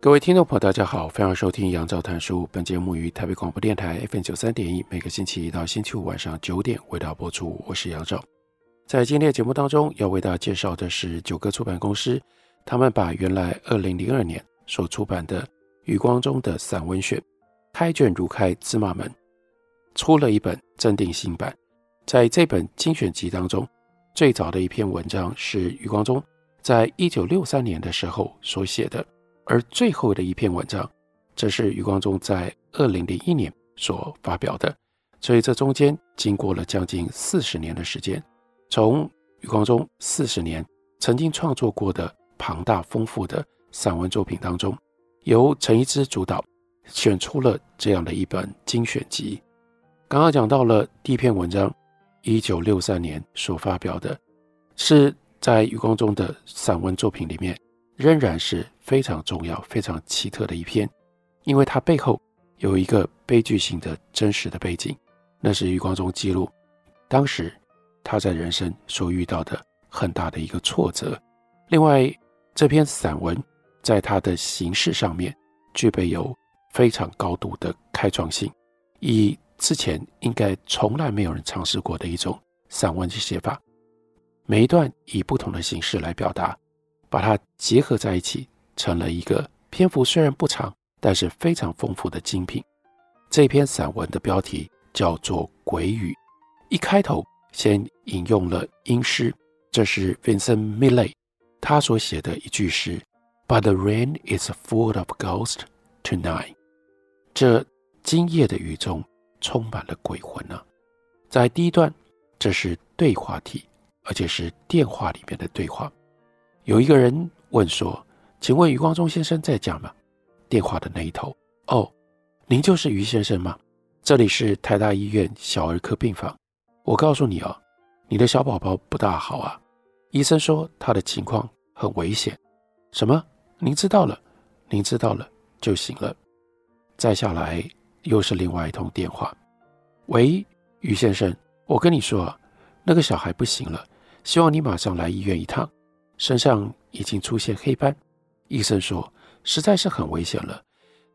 各位听众朋友，大家好，欢迎收听杨照谈书。本节目于台北广播电台 FM 九三点一，每个星期一到星期五晚上九点为大家播出。我是杨照。在今天的节目当中，要为大家介绍的是九歌出版公司，他们把原来二零零二年所出版的余光中的散文选《开卷如开芝麻门》出了一本正定新版。在这本精选集当中，最早的一篇文章是余光中在一九六三年的时候所写的。而最后的一篇文章，则是余光中在二零零一年所发表的，所以这中间经过了将近四十年的时间，从余光中四十年曾经创作过的庞大丰富的散文作品当中，由陈一之主导选出了这样的一本精选集。刚刚讲到了第一篇文章，一九六三年所发表的，是在余光中的散文作品里面。仍然是非常重要、非常奇特的一篇，因为它背后有一个悲剧性的真实的背景，那是余光中记录当时他在人生所遇到的很大的一个挫折。另外，这篇散文在它的形式上面具备有非常高度的开创性，以之前应该从来没有人尝试过的一种散文的写法，每一段以不同的形式来表达。把它结合在一起，成了一个篇幅虽然不长，但是非常丰富的精品。这篇散文的标题叫做《鬼语》，一开头先引用了英诗，这是 Vincent Millay 他所写的一句诗：“But the rain is full of ghosts tonight。”这今夜的雨中充满了鬼魂啊！在第一段，这是对话体，而且是电话里面的对话。有一个人问说：“请问余光中先生在家吗？”电话的那一头：“哦，您就是余先生吗？这里是台大医院小儿科病房。我告诉你哦，你的小宝宝不大好啊。医生说他的情况很危险。什么？您知道了？您知道了就行了。再下来又是另外一通电话。喂，余先生，我跟你说啊，那个小孩不行了，希望你马上来医院一趟。”身上已经出现黑斑，医生说实在是很危险了，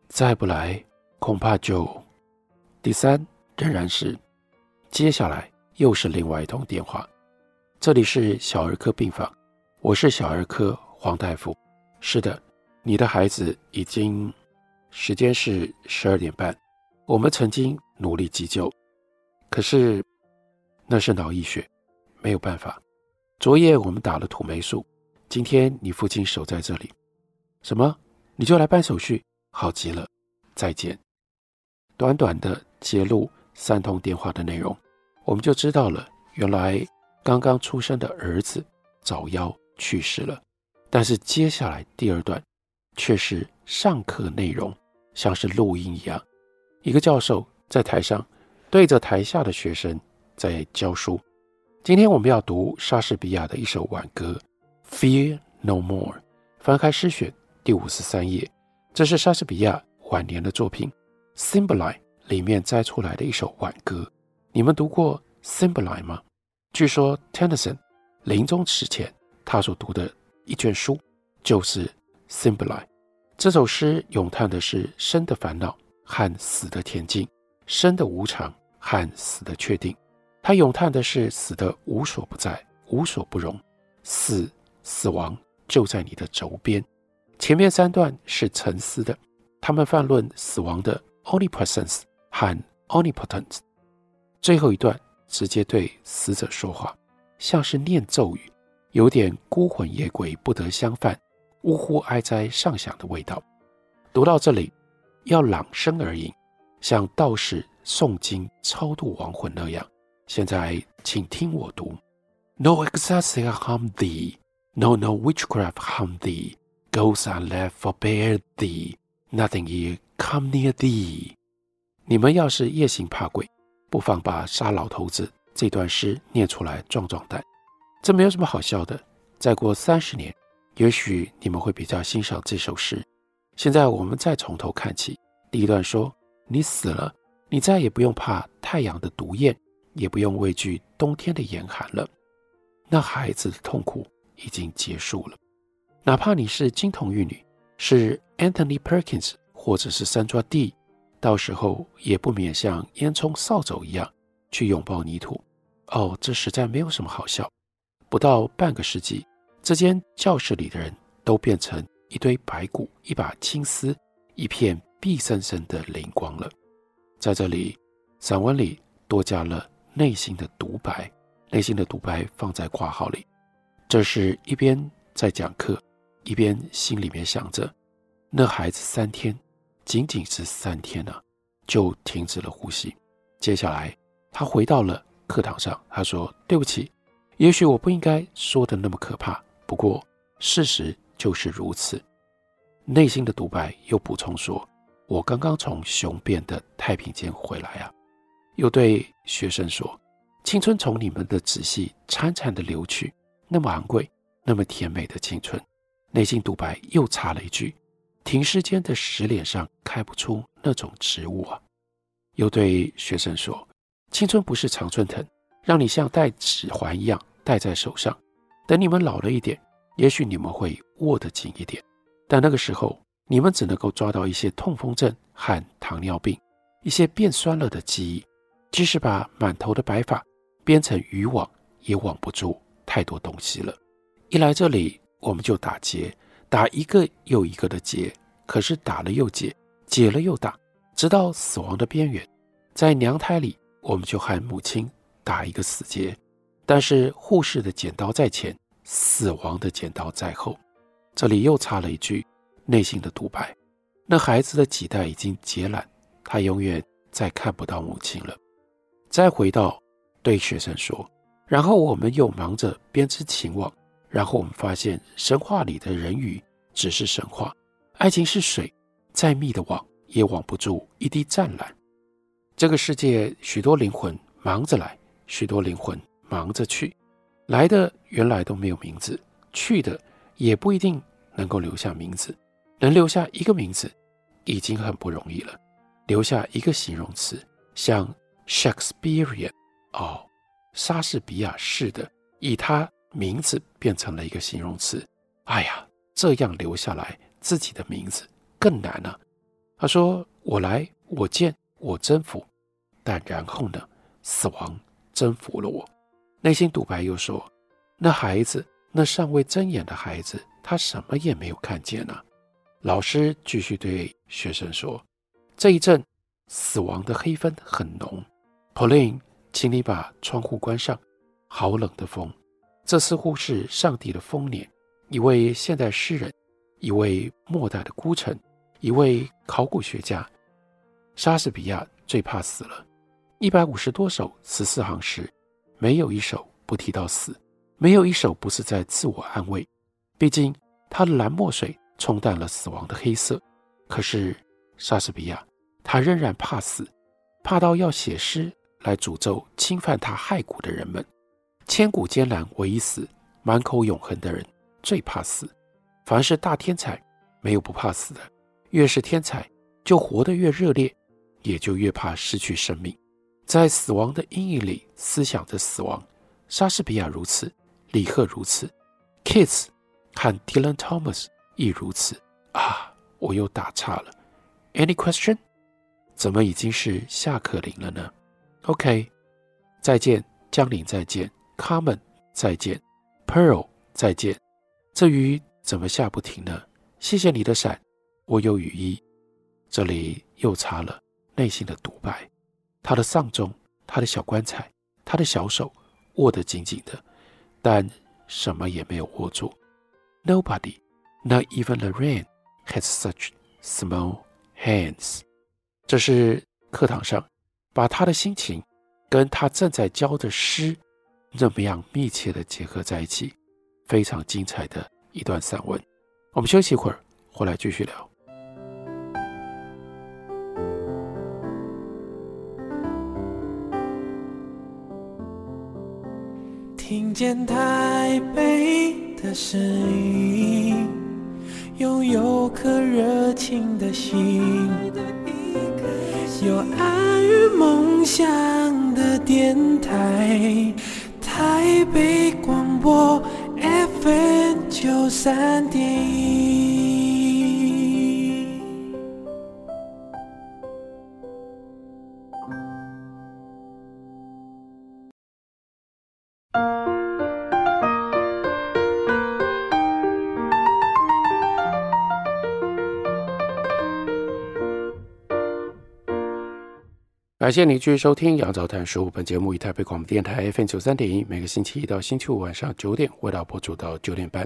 再不来恐怕就……第三仍然是，接下来又是另外一通电话，这里是小儿科病房，我是小儿科黄大夫。是的，你的孩子已经，时间是十二点半，我们曾经努力急救，可是那是脑溢血，没有办法。昨夜我们打了土霉素。今天你父亲守在这里，什么？你就来办手续？好极了，再见。短短的揭露三通电话的内容，我们就知道了，原来刚刚出生的儿子早夭去世了。但是接下来第二段却是上课内容，像是录音一样，一个教授在台上对着台下的学生在教书。今天我们要读莎士比亚的一首挽歌。Fear no more。翻开诗选第五十三页，这是莎士比亚晚年的作品《Symboline》里面摘出来的一首挽歌。你们读过《Symboline》吗？据说 Tennyson 临终之前他所读的一卷书就是《Symboline》。这首诗咏叹的是生的烦恼和死的恬静，生的无常和死的确定。他咏叹的是死的无所不在、无所不容，死。死亡就在你的轴边。前面三段是沉思的，他们泛论死亡的 omnipresence 和 omnipotence。最后一段直接对死者说话，像是念咒语，有点孤魂野鬼不得相犯，呜呼哀哉上响的味道。读到这里，要朗声而吟，像道士诵经超度亡魂那样。现在，请听我读：No exorcism harm thee。No, no witchcraft harm thee. Ghosts are left forbear thee. Nothing ye come near thee. 你们要是夜行怕鬼，不妨把杀老头子这段诗念出来壮壮胆。这没有什么好笑的。再过三十年，也许你们会比较欣赏这首诗。现在我们再从头看起。第一段说：你死了，你再也不用怕太阳的毒焰，也不用畏惧冬天的严寒了。那孩子的痛苦。已经结束了，哪怕你是金童玉女，是 Anthony Perkins 或者是 Sandra Dee，到时候也不免像烟囱扫帚一样去拥抱泥土。哦，这实在没有什么好笑。不到半个世纪，这间教室里的人都变成一堆白骨，一把青丝，一片碧森森的灵光了。在这里，散文里多加了内心的独白，内心的独白放在括号里。这是一边在讲课，一边心里面想着，那孩子三天，仅仅是三天、啊，就停止了呼吸。接下来，他回到了课堂上，他说：“对不起，也许我不应该说的那么可怕，不过事实就是如此。”内心的独白又补充说：“我刚刚从雄辩的太平间回来啊。”又对学生说：“青春从你们的仔细潺潺的流去。”那么昂贵，那么甜美的青春，内心独白又插了一句：“停尸间的石脸上开不出那种植物啊。”又对学生说：“青春不是常春藤，让你像戴指环一样戴在手上。等你们老了一点，也许你们会握得紧一点，但那个时候，你们只能够抓到一些痛风症和糖尿病，一些变酸了的记忆。即使把满头的白发编成渔网，也网不住。”太多东西了，一来这里我们就打结，打一个又一个的结，可是打了又解，解了又打，直到死亡的边缘。在娘胎里，我们就和母亲打一个死结，但是护士的剪刀在前，死亡的剪刀在后。这里又插了一句内心的独白：那孩子的脐带已经结缆，他永远再看不到母亲了。再回到对学生说。然后我们又忙着编织情网，然后我们发现神话里的人鱼只是神话，爱情是水，再密的网也网不住一滴湛蓝。这个世界许多灵魂忙着来，许多灵魂忙着去，来的原来都没有名字，去的也不一定能够留下名字，能留下一个名字已经很不容易了，留下一个形容词像 Shakespearean 哦。莎士比亚式的，以他名字变成了一个形容词。哎呀，这样留下来自己的名字更难了。他说：“我来，我见，我征服。”但然后呢？死亡征服了我。内心独白又说：“那孩子，那尚未睁眼的孩子，他什么也没有看见呢。”老师继续对学生说：“这一阵死亡的黑氛很浓。”Pauline。请你把窗户关上，好冷的风。这似乎是上帝的丰年。一位现代诗人，一位末代的孤臣，一位考古学家。莎士比亚最怕死了。一百五十多首十四行诗，没有一首不提到死，没有一首不是在自我安慰。毕竟他的蓝墨水冲淡了死亡的黑色。可是莎士比亚，他仍然怕死，怕到要写诗。来诅咒侵犯他骸骨的人们，千古艰难唯一死，满口永恒的人最怕死。凡是大天才，没有不怕死的。越是天才，就活得越热烈，也就越怕失去生命。在死亡的阴影里思想着死亡。莎士比亚如此，李贺如此，Keats 和 Dylan Thomas 亦如此。啊，我又打岔了。Any question？怎么已经是下课铃了呢？OK，再见，江陵再见，Common，再见，Pearl 再见。这雨怎么下不停呢？谢谢你的伞，我有雨衣。这里又插了内心的独白。他的丧钟，他的小棺材，他的小手握得紧紧的，但什么也没有握住。Nobody, not even the rain, has such small hands。这是课堂上。把他的心情跟他正在教的诗那么样密切的结合在一起，非常精彩的一段散文。我们休息一会儿，回来继续聊。听见台北的声音，拥有颗热情的心，有爱梦想的电台，台北广播 FM 九三点一。感谢您继续收听《杨照谈书》。本节目以台北广播电台 FM 九三点一，每个星期一到星期五晚上九点，为大家播出到九点半。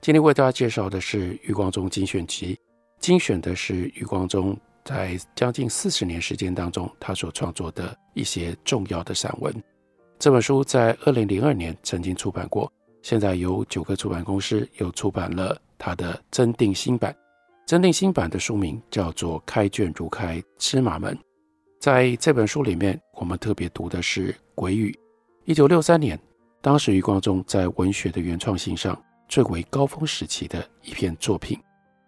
今天为大家介绍的是余光中精选集，精选的是余光中在将近四十年时间当中，他所创作的一些重要的散文。这本书在二零零二年曾经出版过，现在由九个出版公司又出版了他的增订新版。增订新版的书名叫做《开卷如开芝麻门》。在这本书里面，我们特别读的是《鬼语》。一九六三年，当时余光中在文学的原创性上最为高峰时期的一篇作品。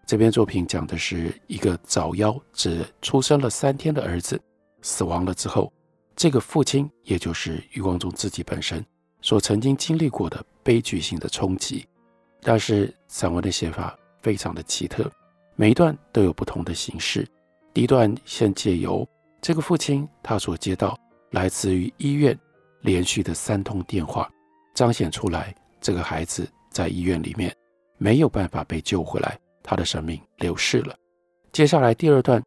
这篇作品讲的是一个早夭只出生了三天的儿子死亡了之后，这个父亲，也就是余光中自己本身所曾经经历过的悲剧性的冲击。但是散文的写法非常的奇特，每一段都有不同的形式。第一段先借由这个父亲，他所接到来自于医院连续的三通电话，彰显出来这个孩子在医院里面没有办法被救回来，他的生命流逝了。接下来第二段，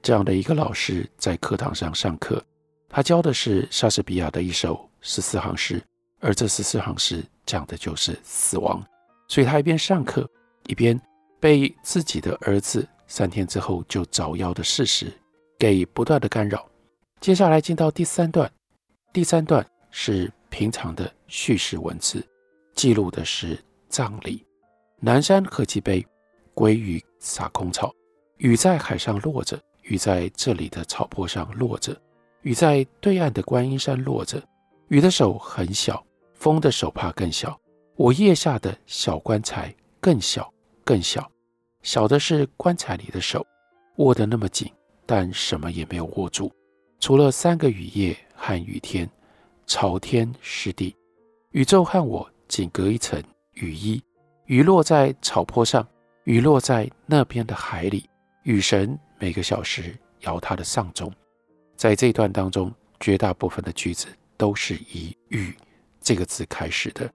这样的一个老师在课堂上上课，他教的是莎士比亚的一首十四行诗，而这十四行诗讲的就是死亡，所以他一边上课，一边被自己的儿子三天之后就早夭的事实。给不断的干扰。接下来进到第三段，第三段是平常的叙事文字，记录的是葬礼。南山何其悲，归雨洒空草。雨在海上落着，雨在这里的草坡上落着，雨在对岸的观音山落着。雨的手很小，风的手帕更小。我腋下的小棺材更小，更小，小的是棺材里的手，握得那么紧。但什么也没有握住，除了三个雨夜和雨天，朝天湿地，宇宙和我仅隔一层雨衣。雨落在草坡上，雨落在那边的海里。雨神每个小时摇他的丧钟。在这一段当中，绝大部分的句子都是以“雨”这个字开始的。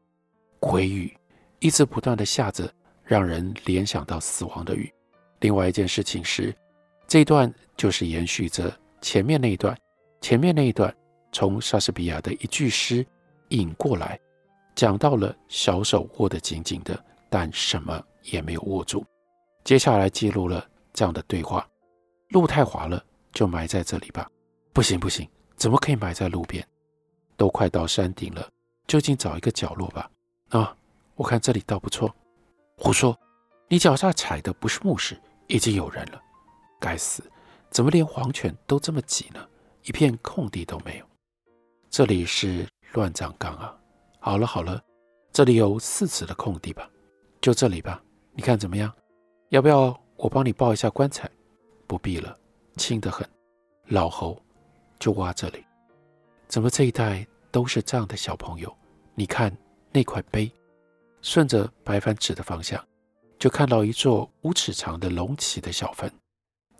鬼雨一直不断的下着，让人联想到死亡的雨。另外一件事情是。这一段就是延续着前面那一段，前面那一段从莎士比亚的一句诗引过来，讲到了小手握得紧紧的，但什么也没有握住。接下来记录了这样的对话：路太滑了，就埋在这里吧。不行不行，怎么可以埋在路边？都快到山顶了，就近找一个角落吧。啊，我看这里倒不错。胡说，你脚下踩的不是木石，已经有人了。该死，怎么连黄泉都这么挤呢？一片空地都没有。这里是乱葬岗啊！好了好了，这里有四尺的空地吧？就这里吧，你看怎么样？要不要我帮你抱一下棺材？不必了，轻得很。老侯就挖这里。怎么这一带都是这样的小朋友？你看那块碑，顺着白帆指的方向，就看到一座五尺长的隆起的小坟。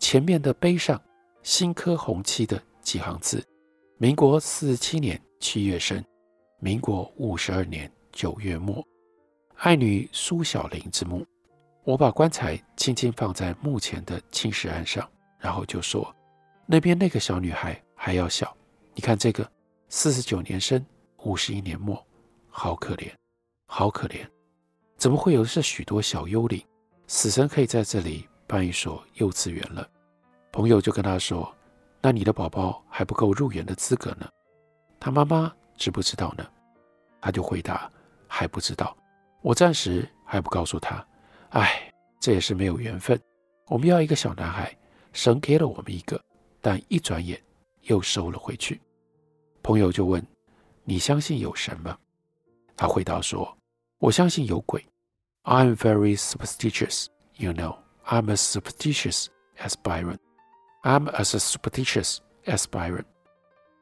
前面的碑上，新刻红漆的几行字：“民国四十七年七月生，民国五十二年九月末，爱女苏小玲之墓。”我把棺材轻轻放在墓前的青石案上，然后就说：“那边那个小女孩还要小，你看这个，四十九年生，五十一年末，好可怜，好可怜，怎么会有这许多小幽灵？死神可以在这里。”办一所幼稚园了，朋友就跟他说：“那你的宝宝还不够入园的资格呢。”他妈妈知不知道呢？他就回答：“还不知道。”我暂时还不告诉他。哎，这也是没有缘分。我们要一个小男孩，神给了我们一个，但一转眼又收了回去。朋友就问：“你相信有神吗？”他回答说：“我相信有鬼。I'm very superstitious, you know. I'm as superstitious as Byron. I'm as superstitious as Byron.”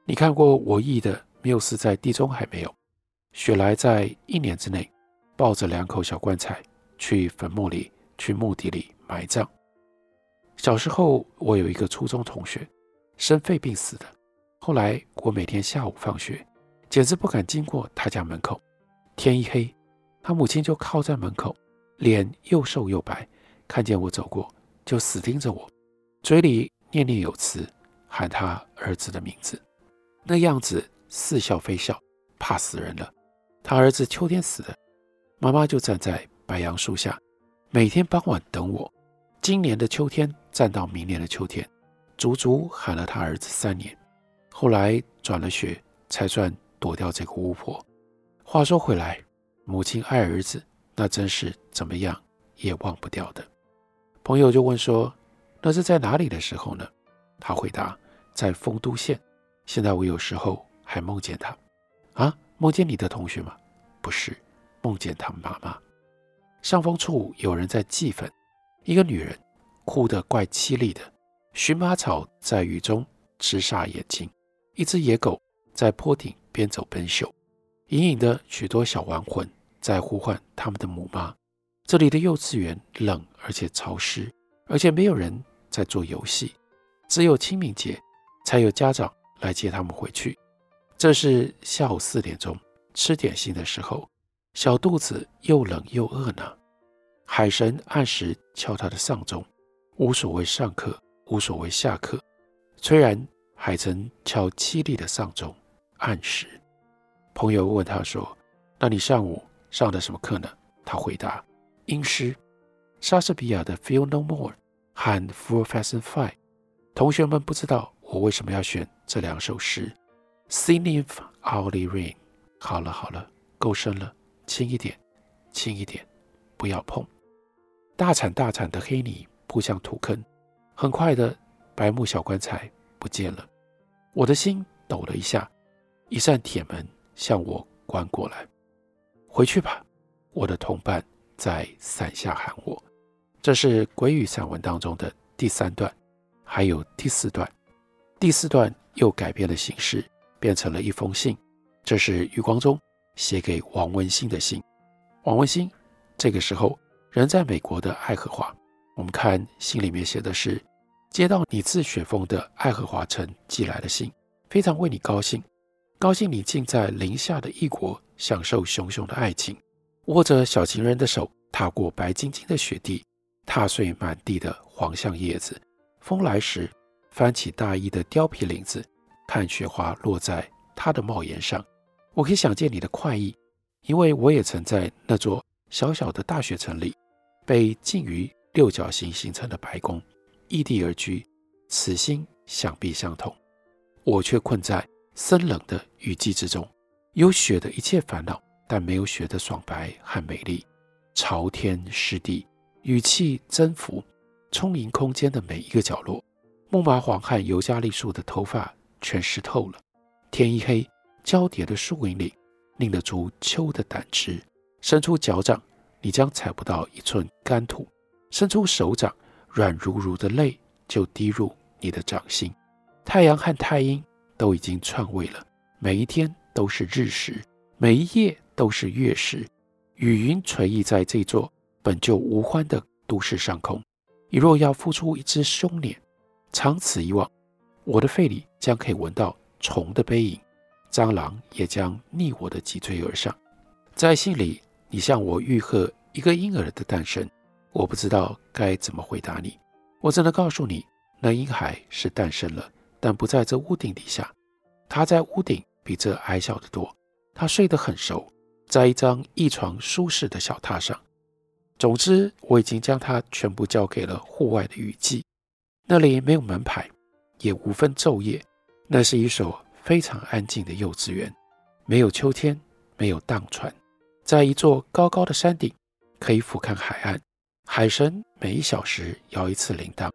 你看过我译的缪斯在地中海没有？雪莱在一年之内抱着两口小棺材去坟墓里、去墓地里埋葬。小时候，我有一个初中同学生肺病死的。后来，我每天下午放学，简直不敢经过他家门口。天一黑，他母亲就靠在门口，脸又瘦又白，看见我走过，就死盯着我，嘴里念念有词，喊他儿子的名字。那样子似笑非笑，怕死人了。他儿子秋天死的，妈妈就站在白杨树下，每天傍晚等我。今年的秋天站到明年的秋天，足足喊了他儿子三年。后来转了学，才算躲掉这个巫婆。话说回来，母亲爱儿子，那真是怎么样也忘不掉的。朋友就问说：“那是在哪里的时候呢？”他回答：“在丰都县。”现在我有时候还梦见他，啊，梦见你的同学吗？不是，梦见他妈妈。上风处有人在祭坟，一个女人哭得怪凄厉的，荨麻草在雨中直煞眼睛，一只野狗在坡顶边走边嗅，隐隐的许多小亡魂在呼唤他们的母妈。这里的幼稚园冷而且潮湿，而且没有人在做游戏，只有清明节才有家长。来接他们回去。这是下午四点钟吃点心的时候，小肚子又冷又饿呢。海神按时敲他的丧钟，无所谓上课，无所谓下课。虽然海神敲凄厉的丧钟，按时。朋友问他说：“那你上午上的什么课呢？”他回答：“英诗，莎士比亚的《Feel No More》和《Full Fasten Five》。”同学们不知道。我为什么要选这两首诗？Singing Out the Rain。好了好了，够深了，轻一点，轻一点，不要碰。大铲大铲的黑泥铺向土坑，很快的白木小棺材不见了。我的心抖了一下，一扇铁门向我关过来。回去吧，我的同伴在伞下喊我。这是鬼语散文当中的第三段，还有第四段。第四段又改变了形式，变成了一封信。这是余光中写给王文兴的信。王文兴这个时候人在美国的爱荷华。我们看信里面写的是：接到你自雪峰的爱荷华城寄来的信，非常为你高兴，高兴你竟在零下的异国享受熊熊的爱情，握着小情人的手，踏过白晶晶的雪地，踏碎满地的黄橡叶子。风来时。翻起大衣的貂皮领子，看雪花落在他的帽檐上。我可以想见你的快意，因为我也曾在那座小小的大雪城里，被近于六角形形成的白宫异地而居。此心想必相同。我却困在森冷的雨季之中，有雪的一切烦恼，但没有雪的爽白和美丽。朝天湿地，语气增幅，充盈空间的每一个角落。木麻黄和尤加利树的头发全湿透了。天一黑，交叠的树影里，拧得出秋的胆汁。伸出脚掌，你将踩不到一寸干土；伸出手掌，软如如的泪就滴入你的掌心。太阳和太阴都已经篡位了，每一天都是日食，每一夜都是月食。雨云垂溢在这座本就无欢的都市上空。你若要孵出一只凶脸。长此以往，我的肺里将可以闻到虫的背影，蟑螂也将逆我的脊椎而上。在信里，你向我预贺一个婴儿的诞生，我不知道该怎么回答你。我只能告诉你，那婴孩是诞生了，但不在这屋顶底下。他在屋顶比这矮小得多。他睡得很熟，在一张一床舒适的小榻上。总之，我已经将它全部交给了户外的雨季。那里没有门牌，也无分昼夜。那是一所非常安静的幼稚园，没有秋天，没有荡船，在一座高高的山顶，可以俯瞰海岸。海神每一小时摇一次铃铛，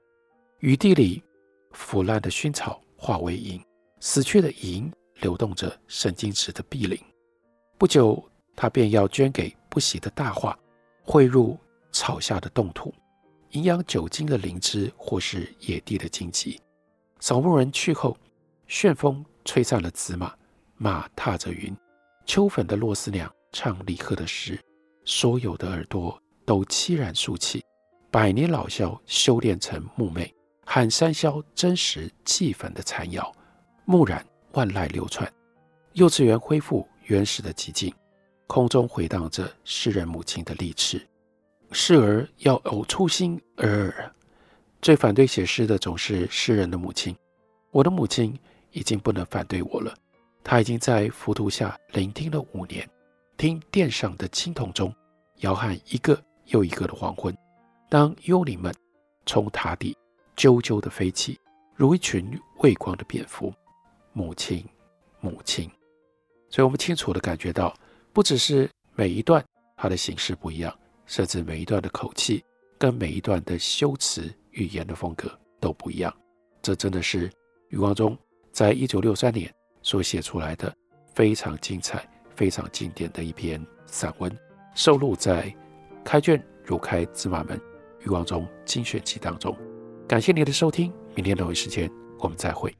雨地里腐烂的薰草化为银，死去的银流动着神经质的碧灵。不久，他便要捐给不喜的大化，汇入草下的冻土，营养久经的灵芝或是野地的荆棘。扫墓人去后，旋风吹散了紫马，马踏着云。秋粉的珞丝娘唱李贺的诗，所有的耳朵都凄然竖起。百年老枭修炼成墓魅，喊山魈真实祭坟的残谣。木染万籁流传，幼稚园恢复原始的寂静，空中回荡着诗人母亲的励志。示儿要偶初心尔尔。最反对写诗的总是诗人的母亲。我的母亲已经不能反对我了。她已经在浮屠下聆听了五年，听殿上的青铜钟摇撼一个又一个的黄昏。当幽灵们从塔底啾啾地飞起，如一群畏光的蝙蝠。母亲，母亲。所以我们清楚地感觉到，不只是每一段它的形式不一样，甚至每一段的口气跟每一段的修辞语言的风格都不一样。这真的是余光中在一九六三年所写出来的非常精彩、非常经典的一篇散文，收录在《开卷如开芝麻门》余光中精选集当中。感谢您的收听，明天同一时间我们再会。